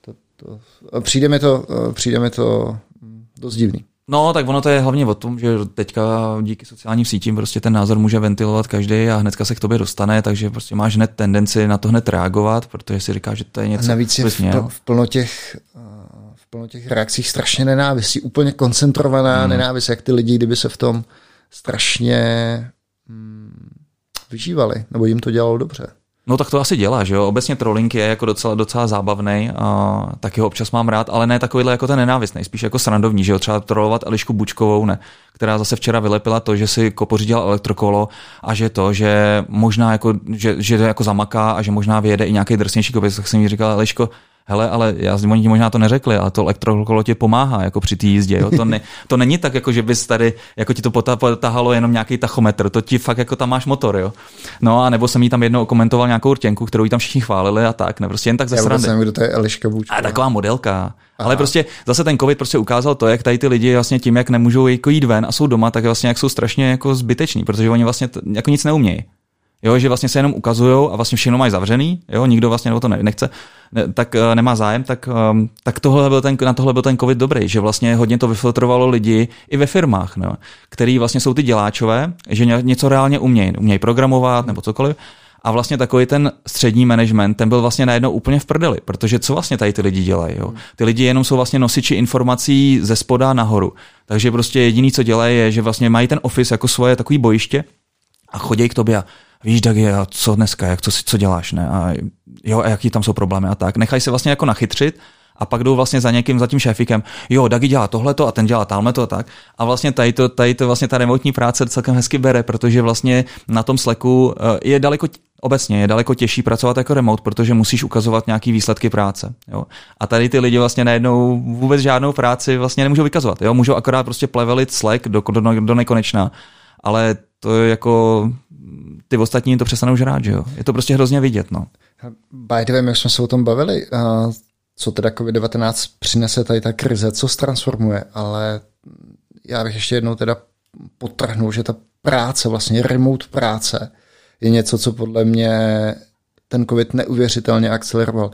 Speaker 2: To, to, přijde, mi to, přijde mi to hm, dost divný.
Speaker 1: No, tak ono to je hlavně o tom, že teďka díky sociálním sítím prostě ten názor může ventilovat každý a hnedka se k tobě dostane, takže prostě máš hned tendenci na to hned reagovat, protože si říká, že to je něco. A
Speaker 2: navíc je v, v, plno těch, v plno těch reakcích strašně nenávistí, úplně koncentrovaná hmm. nenávist, jak ty lidi, kdyby se v tom strašně hmm, vyžívali, nebo jim to dělalo dobře.
Speaker 1: No tak to asi dělá, že jo. Obecně trolling je jako docela, docela zábavný, a taky ho občas mám rád, ale ne takovýhle jako ten nenávistný, spíš jako srandovní, že jo. Třeba trolovat Elišku Bučkovou, ne, která zase včera vylepila to, že si pořídila elektrokolo a že to, že možná jako, že, že jako zamaká a že možná vyjede i nějaký drsnější kopec, tak jsem jí říkal, Eliško, hele, ale já, oni ti možná to neřekli, ale to elektrokolo ti pomáhá jako při té jízdě. Jo? To, ne, to není tak, jako že bys tady, jako ti to potahalo jenom nějaký tachometr, to ti fakt jako tam máš motor. Jo? No a nebo jsem jí tam jednou komentoval nějakou rtěnku, kterou jí tam všichni chválili a tak, ne, prostě jen tak ze
Speaker 2: já
Speaker 1: srandy.
Speaker 2: Já kdo to je Eliška Bůčka.
Speaker 1: A taková modelka. Aha. Ale prostě zase ten covid prostě ukázal to, jak tady ty lidi vlastně tím, jak nemůžou jako jít ven a jsou doma, tak vlastně jak jsou strašně jako zbyteční, protože oni vlastně t- jako nic neumějí. Jo, že vlastně se jenom ukazují a vlastně všechno mají zavřený, jo, nikdo vlastně to nechce, ne, tak uh, nemá zájem, tak, um, tak tohle byl ten, na tohle byl ten covid dobrý, že vlastně hodně to vyfiltrovalo lidi i ve firmách, no, který vlastně jsou ty děláčové, že něco reálně umějí, umějí programovat nebo cokoliv, a vlastně takový ten střední management, ten byl vlastně najednou úplně v prdeli, protože co vlastně tady ty lidi dělají? Jo? Ty lidi jenom jsou vlastně nosiči informací ze spoda nahoru. Takže prostě jediný, co dělají, je, že vlastně mají ten office jako svoje takový bojiště a chodí k tobě a víš, tak je, co dneska, jak to, co děláš, ne? A, jo, a jaký tam jsou problémy a tak. Nechají se vlastně jako nachytřit a pak jdou vlastně za někým, za tím šéfikem, jo, Dagi dělá tohleto a ten dělá tamhleto a tak. A vlastně tady to, tady to vlastně ta remotní práce celkem hezky bere, protože vlastně na tom Slacku eh, je daleko obecně je daleko těžší pracovat jako remote, protože musíš ukazovat nějaký výsledky práce. Jo? A tady ty lidi vlastně najednou vůbec žádnou práci vlastně nemůžou vykazovat. Jo? Můžou akorát prostě plevelit Slack do, do, do nekonečna, ale to je jako ty ostatní to přestanou žrát, že jo. Je to prostě hrozně vidět, no.
Speaker 2: By the way, jak jsme se o tom bavili, co teda COVID-19 přinese tady ta krize, co transformuje, ale já bych ještě jednou teda potrhnul, že ta práce, vlastně remote práce, je něco, co podle mě ten COVID neuvěřitelně akceleroval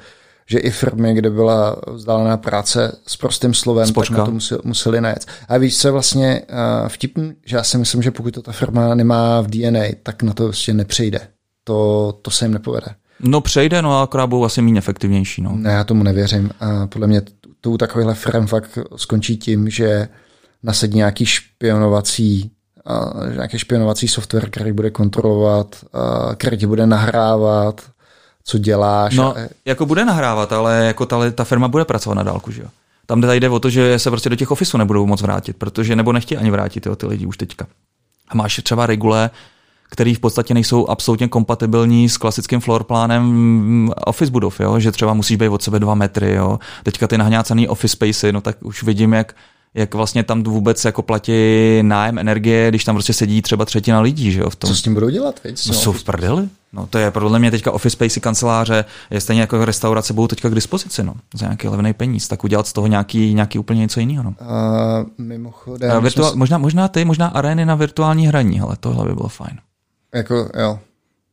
Speaker 2: že i firmy, kde byla vzdálená práce s prostým slovem, Spočka. tak na to museli, museli najet. A víš, co je vlastně uh, vtipný, že já si myslím, že pokud to ta firma nemá v DNA, tak na to prostě nepřejde. To, to se jim nepovede.
Speaker 1: No přejde, no a akorát budou asi méně efektivnější. No.
Speaker 2: Ne, já tomu nevěřím. A podle mě tu takovýhle firm fakt skončí tím, že nasadí nějaký špionovací uh, nějaký špionovací software, který bude kontrolovat, uh, který ti bude nahrávat, co děláš.
Speaker 1: No,
Speaker 2: a...
Speaker 1: jako bude nahrávat, ale jako ta, ta firma bude pracovat na dálku, že jo. Tam tady jde o to, že se prostě do těch ofisů nebudou moc vrátit, protože nebo nechtějí ani vrátit jo, ty lidi už teďka. A máš třeba regule, které v podstatě nejsou absolutně kompatibilní s klasickým floorplánem office budov, jo? že třeba musíš být od sebe dva metry. Jo? Teďka ty nahňácený office spacey, no tak už vidím, jak jak vlastně tam vůbec jako platí nájem energie, když tam prostě sedí třeba třetina lidí, že jo? V tom.
Speaker 2: Co s tím budou dělat? Veď?
Speaker 1: No, jsou v prdeli. No, to je podle mě teďka office space kanceláře, je stejně jako restaurace budou teďka k dispozici, no, za nějaký levný peníz, tak udělat z toho nějaký, nějaký úplně něco jiného. No.
Speaker 2: Uh, mimochodem...
Speaker 1: Uh, virtuál, možná, možná ty, možná arény na virtuální hraní, ale tohle by bylo fajn.
Speaker 2: Jako, jo.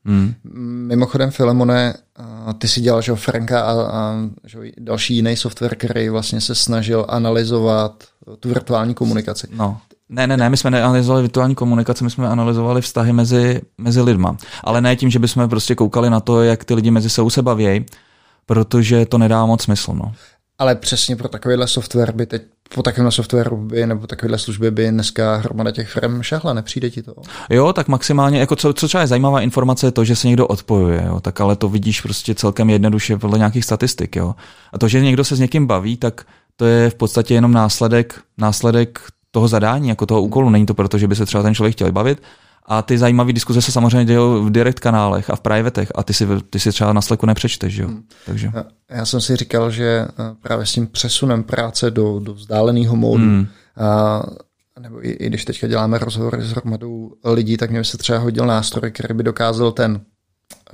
Speaker 2: Hmm. Mimochodem, Filemone, ty si dělal, že Franka a, a že další jiný software, který vlastně se snažil analyzovat tu virtuální komunikaci.
Speaker 1: No. Ne, ne, ne, my jsme neanalyzovali virtuální komunikaci, my jsme analyzovali vztahy mezi, mezi lidma. Ale ne tím, že bychom prostě koukali na to, jak ty lidi mezi sebou se baví, protože to nedá moc smysl. No.
Speaker 2: Ale přesně pro takovýhle software by teď, po takovémhle softwaru by, nebo takovéhle služby by dneska hromada těch firm šahla, nepřijde ti to?
Speaker 1: Jo, tak maximálně, jako co, co třeba je zajímavá informace, je to, že se někdo odpojuje, jo, tak ale to vidíš prostě celkem jednoduše podle nějakých statistik, jo. A to, že někdo se s někým baví, tak to je v podstatě jenom následek, následek toho zadání, jako toho úkolu. Není to proto, že by se třeba ten člověk chtěl bavit, a ty zajímavé diskuze se samozřejmě dějí v direct kanálech a v privatech a ty si, ty si třeba na Slacku nepřečteš. Jo? Hmm. Takže.
Speaker 2: Já jsem si říkal, že eh, právě s tím přesunem práce do, do vzdáleného módu, hmm. a, nebo i, i když teďka děláme rozhovory s hromadou lidí, tak mě by se třeba hodil nástroj, který by dokázal ten,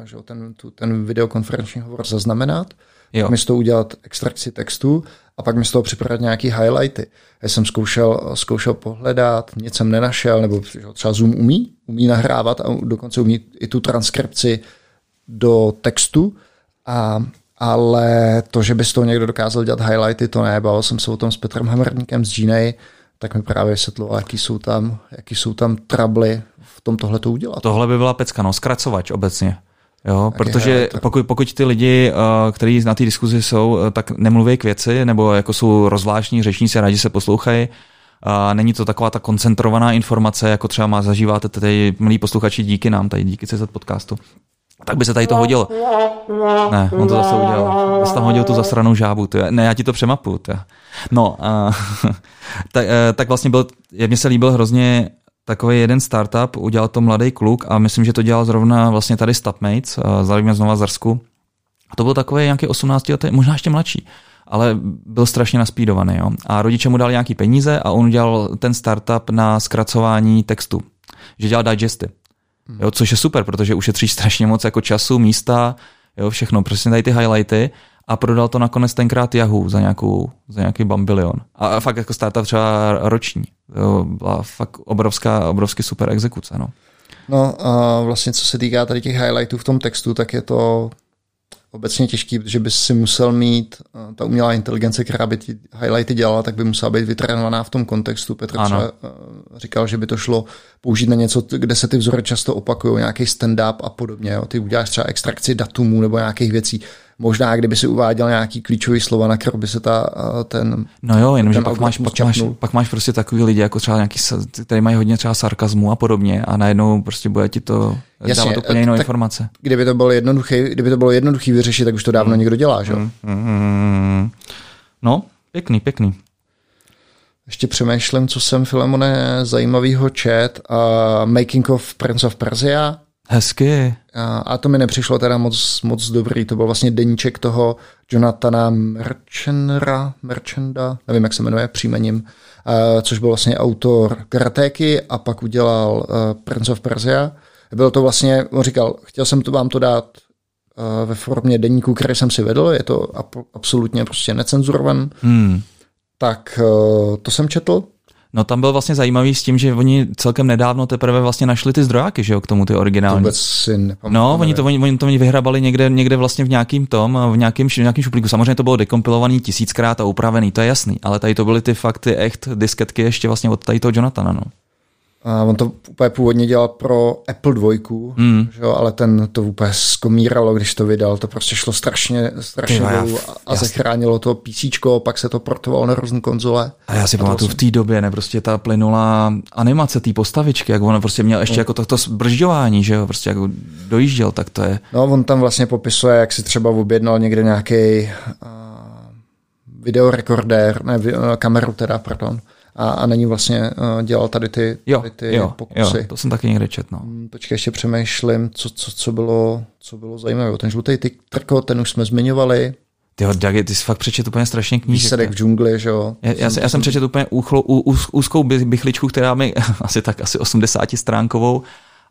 Speaker 2: že ten, tu, ten videokonferenční hovor zaznamenat, jo. místo udělat extrakci textu a pak mi z toho připravit nějaký highlighty. Já jsem zkoušel, zkoušel pohledat, nic jsem nenašel, nebo třeba Zoom umí, umí nahrávat a dokonce umí i tu transkripci do textu, a, ale to, že by z toho někdo dokázal dělat highlighty, to ne. Bavil jsem se o tom s Petrem Hamrníkem z Gina, tak mi právě vysvětloval, jaký jsou tam, jaký jsou tam trably v tom tohle to udělat.
Speaker 1: Tohle by byla pecka, no, zkracovač obecně. Jo, protože pokud, pokud ty lidi, uh, kteří na té diskuzi jsou, uh, tak nemluví k věci, nebo jako jsou rozvláštní řečníci, rádi se poslouchají, a není to taková ta koncentrovaná informace, jako třeba má zažíváte tady, milí posluchači, díky nám, tady díky CZ podcastu. Tak by se tady to hodilo. Ne, on to zase udělal. Zase tam hodil tu zasranou žábu. Tě. Ne, já ti to přemapu. Tě. No, uh, tak, uh, tak vlastně byl, mně se líbil hrozně takový jeden startup, udělal to mladý kluk a myslím, že to dělal zrovna vlastně tady Stupmates, uh, zdravíme znova Zarsku. A to byl takový nějaký 18 letý, možná ještě mladší, ale byl strašně naspídovaný. Jo. A rodiče mu dali nějaký peníze a on udělal ten startup na zkracování textu, že dělal digesty. Jo, což je super, protože ušetříš strašně moc jako času, místa, jo, všechno, prostě tady ty highlighty a prodal to nakonec tenkrát Yahoo za, nějakou, za nějaký bambilion. A fakt jako startup třeba roční. To byla fakt obrovská, obrovsky super exekuce. No.
Speaker 2: No a vlastně co se týká tady těch highlightů v tom textu, tak je to obecně těžký, protože by si musel mít eh, ta umělá inteligence, která by ty highlighty dělala, tak by musela být vytrénovaná v tom kontextu. Petr třeba eh, říkal, že by to šlo použít na něco, kde se ty vzory často opakují, nějaký stand-up a podobně. Jo. Ty uděláš třeba extrakci datumů nebo nějakých věcí možná, kdyby si uváděl nějaký klíčový slova, na který by se ta, ten.
Speaker 1: No jo, jenomže pak máš, pak, máš, pak máš prostě takový lidi, jako třeba nějaký, který mají hodně třeba sarkazmu a podobně a najednou prostě bude ti to Jasně, dávat úplně jinou informace.
Speaker 2: Kdyby to bylo jednoduché, kdyby to bylo jednoduché vyřešit, tak už to dávno mm. někdo dělá, že? Mm, mm, mm.
Speaker 1: No, pěkný, pěkný.
Speaker 2: Ještě přemýšlím, co jsem Filemone zajímavýho čet. Uh, Making of Prince of Persia,
Speaker 1: Hezky.
Speaker 2: A, a to mi nepřišlo teda moc, moc dobrý. To byl vlastně deníček toho Jonathana Merchandra, Merchanda, nevím, jak se jmenuje příjmením, uh, což byl vlastně autor Karatéky a pak udělal uh, Prince of Persia. Bylo to vlastně, on říkal, chtěl jsem to vám to dát uh, ve formě deníku, který jsem si vedl, je to ap- absolutně prostě necenzurovan. Hmm. Tak uh, to jsem četl,
Speaker 1: No tam byl vlastně zajímavý s tím, že oni celkem nedávno teprve vlastně našli ty zdrojáky, že jo, k tomu ty originální. To
Speaker 2: vůbec si
Speaker 1: No, oni to, oni, oni to vyhrabali někde, někde vlastně v nějakým tom, v nějakým, v nějakým šuplíku. Samozřejmě to bylo dekompilovaný tisíckrát a upravený, to je jasný, ale tady to byly ty fakty echt disketky ještě vlastně od tady toho Jonathana, no.
Speaker 2: A on to úplně původně dělal pro Apple 2, mm. že jo, ale ten to úplně skomíralo, když to vydal. To prostě šlo strašně, strašně dolů a, a zachránilo to PC, pak se to portovalo na různé konzole.
Speaker 1: A já si a pamatuju v té době, ne, prostě ta plynulá animace té postavičky, jak on prostě měl ještě mm. jako to, to zbržďování, že jo, prostě jako dojížděl, tak to je.
Speaker 2: No, on tam vlastně popisuje, jak si třeba objednal někde nějaký uh, videorekordér, ne, kameru teda, pardon, a, a není vlastně uh, dělal tady ty,
Speaker 1: jo,
Speaker 2: tady ty
Speaker 1: jo,
Speaker 2: pokusy.
Speaker 1: Jo, to jsem taky někde četl. No.
Speaker 2: Hmm, počkej, ještě přemýšlím, co, co, co, bylo, co bylo zajímavé. Ten žlutý ty trko, ten už jsme zmiňovali.
Speaker 1: Ty jo, Dagi, ty jsi fakt přečet úplně strašně knížek.
Speaker 2: Výsledek v džungli, že jo.
Speaker 1: Já, já, jsem, já jsem přečet úplně úchlo, ú, úzkou bychličku, která mi, asi tak asi 80 stránkovou,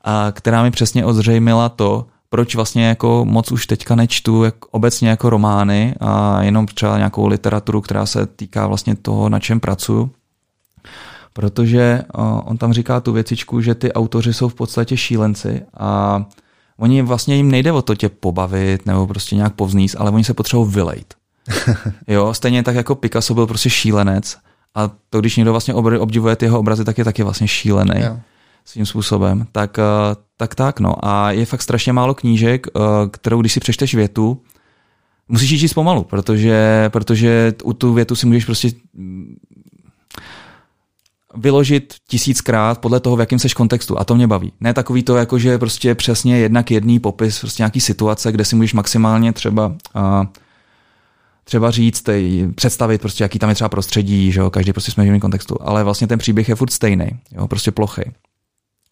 Speaker 1: a která mi přesně ozřejmila to, proč vlastně jako moc už teďka nečtu jak obecně jako romány a jenom třeba nějakou literaturu, která se týká vlastně toho, na čem pracuju protože on tam říká tu věcičku, že ty autoři jsou v podstatě šílenci a oni vlastně jim nejde o to tě pobavit nebo prostě nějak povzníst, ale oni se potřebují vylejt. jo, stejně tak jako Picasso byl prostě šílenec a to, když někdo vlastně obdivuje ty jeho obrazy, tak je taky vlastně šílený jo. svým způsobem. Tak, tak tak, no. A je fakt strašně málo knížek, kterou když si přečteš větu, musíš ji číst pomalu, protože, protože u tu větu si můžeš prostě vyložit tisíckrát podle toho, v jakém seš kontextu. A to mě baví. Ne takový to, jako že prostě přesně jednak jedný popis, prostě nějaký situace, kde si můžeš maximálně třeba uh, třeba říct, představit prostě, jaký tam je třeba prostředí, že jo, každý prostě jsme v jiném kontextu, ale vlastně ten příběh je furt stejný, jo, prostě plochý.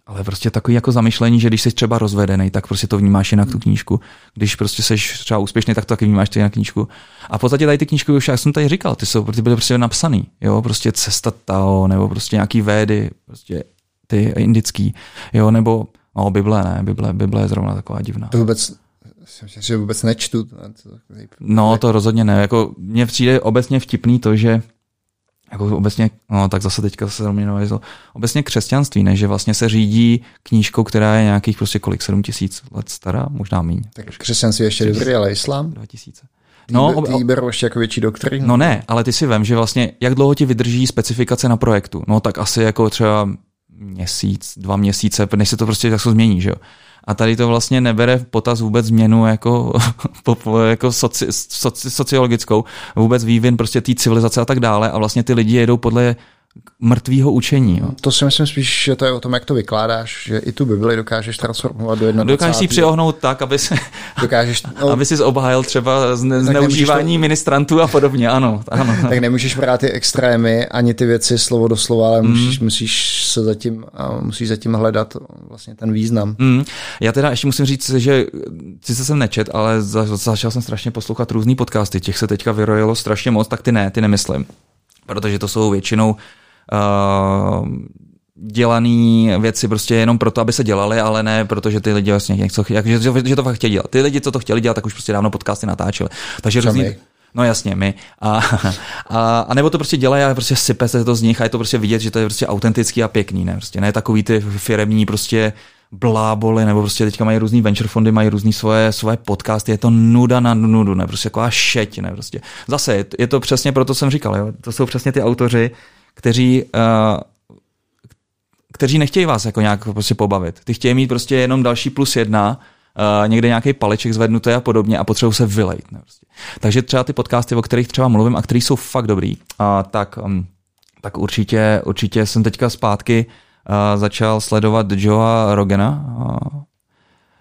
Speaker 1: Ale prostě takový jako zamyšlení, že když jsi třeba rozvedený, tak prostě to vnímáš jinak tu knížku. Když prostě jsi třeba úspěšný, tak to taky vnímáš ty jinak knížku. A v podstatě tady ty knížky už, jak jsem tady říkal, ty jsou ty byly prostě napsaný. Jo, prostě cesta Tao, nebo prostě nějaký védy, prostě ty indický, jo, nebo No, Bible ne, Bible, Bible je zrovna taková divná.
Speaker 2: To vůbec že vůbec nečtu.
Speaker 1: No, to rozhodně ne. Jako, mně přijde obecně vtipný to, že jako obecně, no tak zase teďka se novizlo, obecně křesťanství, ne, že vlastně se řídí knížkou, která je nějakých prostě kolik, 7 tisíc let stará, možná míň.
Speaker 2: Tak křesťanství ještě dobrý, ale islám?
Speaker 1: 2000.
Speaker 2: No, ty, ty berou ještě jako větší doktrínu?
Speaker 1: No ne, ale ty si vem, že vlastně jak dlouho ti vydrží specifikace na projektu? No tak asi jako třeba měsíc, dva měsíce, než se to prostě tak změní, že jo. A tady to vlastně nebere v potaz vůbec změnu jako, jako soci, soci, sociologickou, vůbec vývin prostě té civilizace a tak dále. A vlastně ty lidi jedou podle mrtvého učení. Jo.
Speaker 2: To si myslím spíš, že to je o tom, jak to vykládáš, že i tu Bibli dokážeš transformovat do jednoho.
Speaker 1: Dokážeš si přiohnout tak, aby, se, dokážeš, no, aby si obhájil třeba zne, zneužívání to... ministrantů a podobně, ano, ano.
Speaker 2: tak nemůžeš brát ty extrémy, ani ty věci slovo do slova, ale mm. musíš, musíš se zatím, musíš zatím hledat vlastně ten význam.
Speaker 1: Mm. Já teda ještě musím říct, že sice jsem nečet, ale za, začal jsem strašně poslouchat různý podcasty, těch se teďka vyrojilo strašně moc, tak ty ne, ty nemyslím. Protože to jsou většinou uh, dělaný věci prostě jenom proto, aby se dělali, ale ne protože ty lidi vlastně něco, jak, že, že, to fakt chtěli dělat. Ty lidi, co to chtěli dělat, tak už prostě dávno podcasty natáčeli. Takže různý, No jasně, my. A, a, a, nebo to prostě dělají a prostě sype se to z nich a je to prostě vidět, že to je prostě autentický a pěkný, ne? Prostě ne takový ty firemní prostě bláboli, nebo prostě teďka mají různý venture fondy, mají různý svoje, svoje podcasty, je to nuda na nudu, ne? Prostě jako šeť, ne? Prostě. Zase je, je to přesně proto, jsem říkal, jo? to jsou přesně ty autoři, kteří uh, kteří nechtějí vás jako nějak prostě pobavit. Ty chtějí mít prostě jenom další plus jedna, uh, někde nějaký paleček zvednutý a podobně a potřebují se vylejt. Ne, prostě. Takže třeba ty podcasty, o kterých třeba mluvím a které jsou fakt dobrý, uh, tak, um, tak určitě, určitě jsem teďka zpátky uh, začal sledovat Joea Rogena. Uh,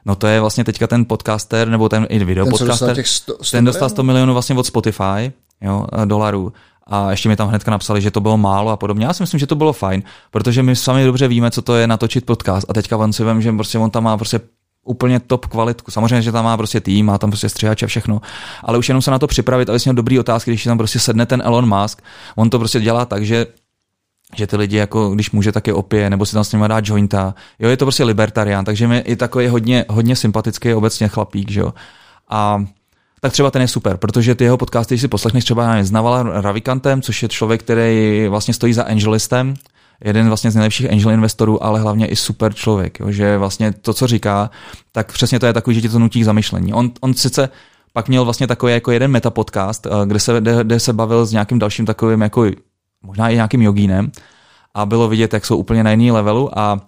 Speaker 1: no to je vlastně teďka ten podcaster, nebo ten i video ten, podcaster. Dostal 100, 100 ten dostal 100 milionů vlastně od Spotify jo, dolarů a ještě mi tam hnedka napsali, že to bylo málo a podobně. Já si myslím, že to bylo fajn, protože my sami dobře víme, co to je natočit podcast a teďka on si vím, že prostě on tam má prostě úplně top kvalitku. Samozřejmě, že tam má prostě tým, má tam prostě střihač a všechno, ale už jenom se na to připravit, aby měl dobrý otázky, když tam prostě sedne ten Elon Musk, on to prostě dělá tak, že že ty lidi, jako když může, tak je opije, nebo si tam s nimi dá jointa. Jo, je to prostě libertarián, takže mi i takový hodně, hodně sympatický obecně chlapík, že jo. A tak třeba ten je super, protože ty jeho podcasty, když si poslechneš třeba s Navala Ravikantem, což je člověk, který vlastně stojí za Angelistem, jeden vlastně z nejlepších angel investorů, ale hlavně i super člověk, jo, že vlastně to, co říká, tak přesně to je takový, že ti to nutí k zamyšlení. On, on sice pak měl vlastně takový jako jeden metapodcast, eh, kde se, kde, kde se bavil s nějakým dalším takovým jako možná i nějakým jogínem a bylo vidět, jak jsou úplně na jiný levelu a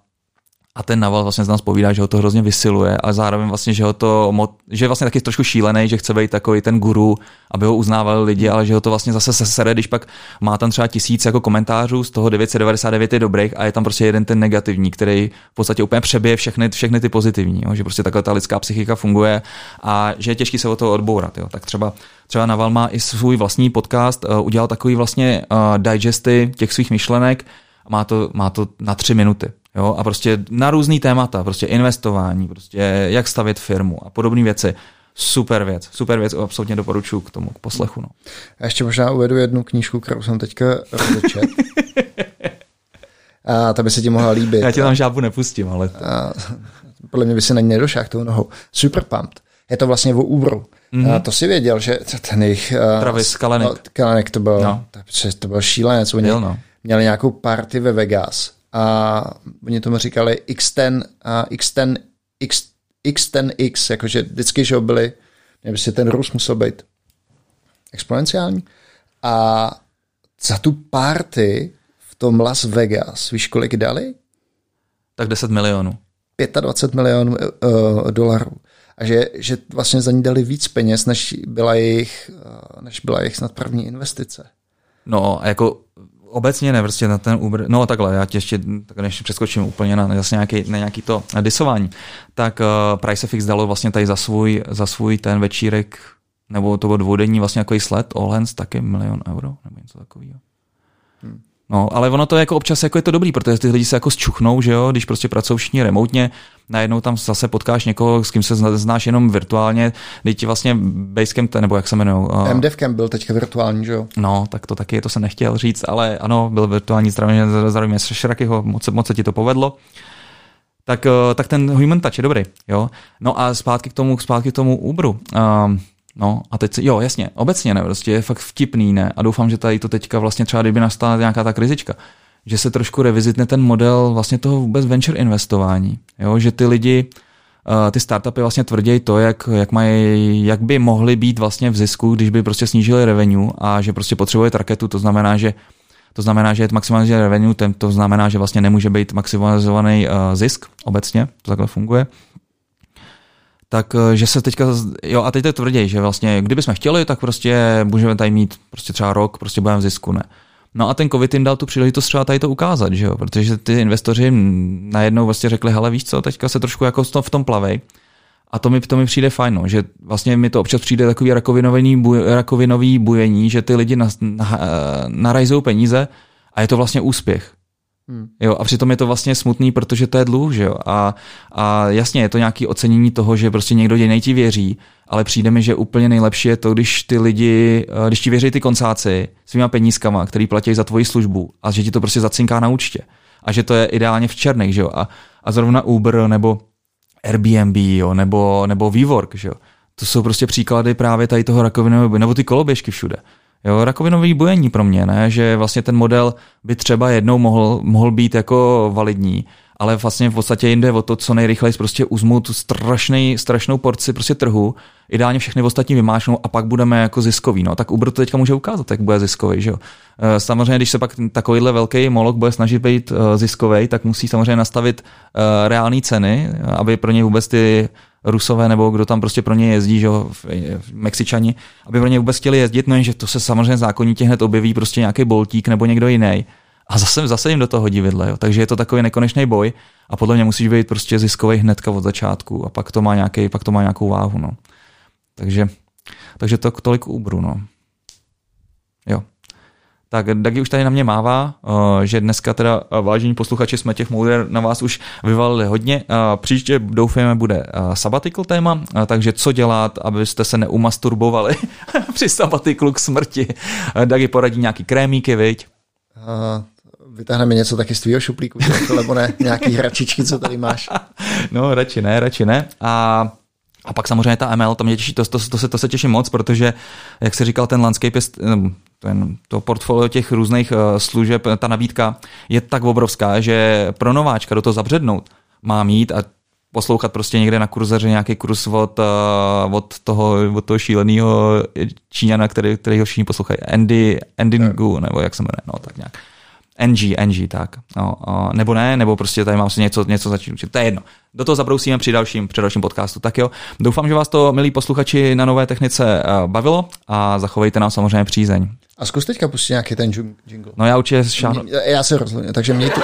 Speaker 1: a ten Naval vlastně z nás povídá, že ho to hrozně vysiluje, ale zároveň vlastně, že ho to, že je vlastně taky trošku šílený, že chce být takový ten guru, aby ho uznávali lidi, ale že ho to vlastně zase sere, když pak má tam třeba tisíc jako komentářů, z toho 999 je dobrých a je tam prostě jeden ten negativní, který v podstatě úplně přebije všechny, všechny ty pozitivní, jo? že prostě takhle ta lidská psychika funguje a že je těžký se o to odbourat. Jo? Tak třeba třeba Naval má i svůj vlastní podcast, uh, udělal takový vlastně uh, digesty těch svých myšlenek, má to, má to na tři minuty. Jo, a prostě na různý témata, prostě investování, prostě jak stavět firmu a podobné věci. Super věc, super věc, absolutně doporučuji k tomu, k poslechu. No.
Speaker 2: A ještě možná uvedu jednu knížku, kterou jsem teďka rozečet. a ta by se ti mohla líbit.
Speaker 1: Já ti tam žábu nepustím, ale... A,
Speaker 2: podle mě by se na ní nedošel tou nohou. Super Pumped. Je to vlastně o Uberu. Mm-hmm. A to si věděl, že ten jejich...
Speaker 1: Travis Kalenek.
Speaker 2: No, Kalenek to byl, no. to, to byl šílenec. Oni no. měli nějakou party ve Vegas a oni tomu říkali X10, a X10, X, X10X, jakože vždycky, že byli, nevím, si ten růst musel být exponenciální. A za tu party v tom Las Vegas, víš, kolik dali?
Speaker 1: Tak 10 milionů.
Speaker 2: 25 milionů uh, dolarů. A že, že vlastně za ní dali víc peněz, než byla jejich, uh, než byla jejich snad první investice.
Speaker 1: No a jako obecně ne, prostě na ten Uber, no takhle, já tě ještě, tak než přeskočím úplně na, na, nějaký, na nějaký to disování, tak uh, PriceFX dalo vlastně tady za svůj, za svůj ten večírek, nebo to bylo dvoudenní vlastně jako sled, All Hands, taky milion euro, nebo něco takového. Hmm. No, ale ono to je jako občas jako je to dobrý, protože ty lidi se jako zčuchnou, že jo, když prostě pracují všichni remotně, najednou tam zase potkáš někoho, s kým se znáš jenom virtuálně, teď vlastně Basecamp, nebo jak se jmenují.
Speaker 2: Uh, MDevcamp byl teďka virtuální, že jo?
Speaker 1: No, tak to taky, to se nechtěl říct, ale ano, byl virtuální, zdravím, zdravím Šrakyho, moc, moc se ti to povedlo. tak, uh, tak ten human touch je dobrý. Jo? No a zpátky k tomu, zpátky k tomu Uberu. Um, No a teď, jo, jasně, obecně ne, prostě je fakt vtipný, ne? A doufám, že tady to teďka vlastně třeba, kdyby nastala nějaká ta krizička, že se trošku revizitne ten model vlastně toho vůbec venture investování. Jo? Že ty lidi, uh, ty startupy vlastně tvrdí to, jak, jak, mají, jak by mohly být vlastně v zisku, když by prostě snížili revenue a že prostě potřebuje raketu, to znamená, že to znamená, že je maximalizovaný revenue, to znamená, že vlastně nemůže být maximalizovaný uh, zisk obecně, to takhle funguje tak že se teďka, jo a teď to tvrdí, že vlastně kdybychom chtěli, tak prostě můžeme tady mít prostě třeba rok, prostě budeme v zisku, ne. No a ten covid jim dal tu příležitost třeba tady to ukázat, že jo? protože ty investoři najednou vlastně řekli, hele víš co, teďka se trošku jako v tom plavej. A to mi, to mi přijde fajn, no, že vlastně mi to občas přijde takový rakovinový, buj, rakovinový bujení, že ty lidi na, na, narajzou peníze a je to vlastně úspěch. Hmm. Jo, a přitom je to vlastně smutný, protože to je dluh, že jo. A, a jasně, je to nějaké ocenění toho, že prostě někdo jiný ti věří, ale přijde mi, že úplně nejlepší je to, když ty lidi, eh, když ti věří ty koncáci svýma penízkama, který platí za tvoji službu a že ti to prostě zacinká na účtě. A že to je ideálně v černých, že jo. A, a zrovna Uber nebo Airbnb, jo, nebo, nebo WeWork, že jo. To jsou prostě příklady právě tady toho rakovinového, nebo ty koloběžky všude. Jo, rakovinový bujení pro mě, ne? že vlastně ten model by třeba jednou mohl, mohl být jako validní, ale vlastně v podstatě jde o to, co nejrychleji prostě uzmout tu strašnou porci prostě trhu, ideálně všechny ostatní vymášnou a pak budeme jako ziskový. No. Tak Uber to teďka může ukázat, jak bude ziskový. Že jo? Eh, samozřejmě, když se pak takovýhle velký molok bude snažit být eh, ziskový, tak musí samozřejmě nastavit eh, reální ceny, aby pro ně vůbec ty Rusové nebo kdo tam prostě pro ně jezdí, že Mexičani, aby pro ně vůbec chtěli jezdit, no že to se samozřejmě zákonitě hned objeví prostě nějaký boltík nebo někdo jiný. A zase, zase jim do toho hodí vidle. Jo. Takže je to takový nekonečný boj a podle mě musíš být prostě ziskový hnedka od začátku a pak to má, nějaký, pak to má nějakou váhu. No. Takže, takže to tolik Uberu. No. Jo. Tak Dagi už tady na mě mává, eh, že dneska teda eh, vážení posluchači jsme těch mouder na vás už vyvalili hodně. Eh, příště doufujeme bude sabbatical téma, takže co dělat, abyste se neumasturbovali při sabbatiklu k smrti. Dagi poradí nějaký krémíky, viď?
Speaker 2: Uh, vytáhneme něco taky z tvýho šuplíku, nebo ne, nějaký hračičky, co tady máš.
Speaker 1: no, radši ne, radši ne. A a pak samozřejmě ta ML, to mě těší, to, to, to, se, to se těším moc, protože, jak se říkal, ten landscape je, ten, to portfolio těch různých uh, služeb, ta nabídka je tak obrovská, že pro nováčka do toho zabřednout má mít a poslouchat prostě někde na kurzeře nějaký kurz od, uh, od toho, od toho šíleného Číňana, který, který ho všichni poslouchají, Andy, Andy Ngu, nebo jak se jmenuje, no tak nějak. NG, NG, tak. No, nebo ne, nebo prostě tady mám si něco, něco začít učit. To je jedno. Do toho zabrousíme při dalším, při dalším podcastu. Tak jo, doufám, že vás to, milí posluchači, na nové technice uh, bavilo a zachovejte nám samozřejmě přízeň.
Speaker 2: A zkus teďka pustit nějaký ten jingle.
Speaker 1: No já určitě šáhnu.
Speaker 2: Já se rozhodně, takže mějte...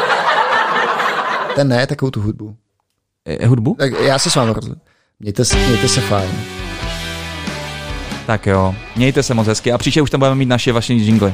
Speaker 2: Ten ne, takovou tu hudbu.
Speaker 1: Je, hudbu?
Speaker 2: Tak já se s vámi rozhodnu. Mějte se, mějte se fajn.
Speaker 1: Tak jo, mějte se moc hezky a příště už tam budeme mít naše vaše jingly.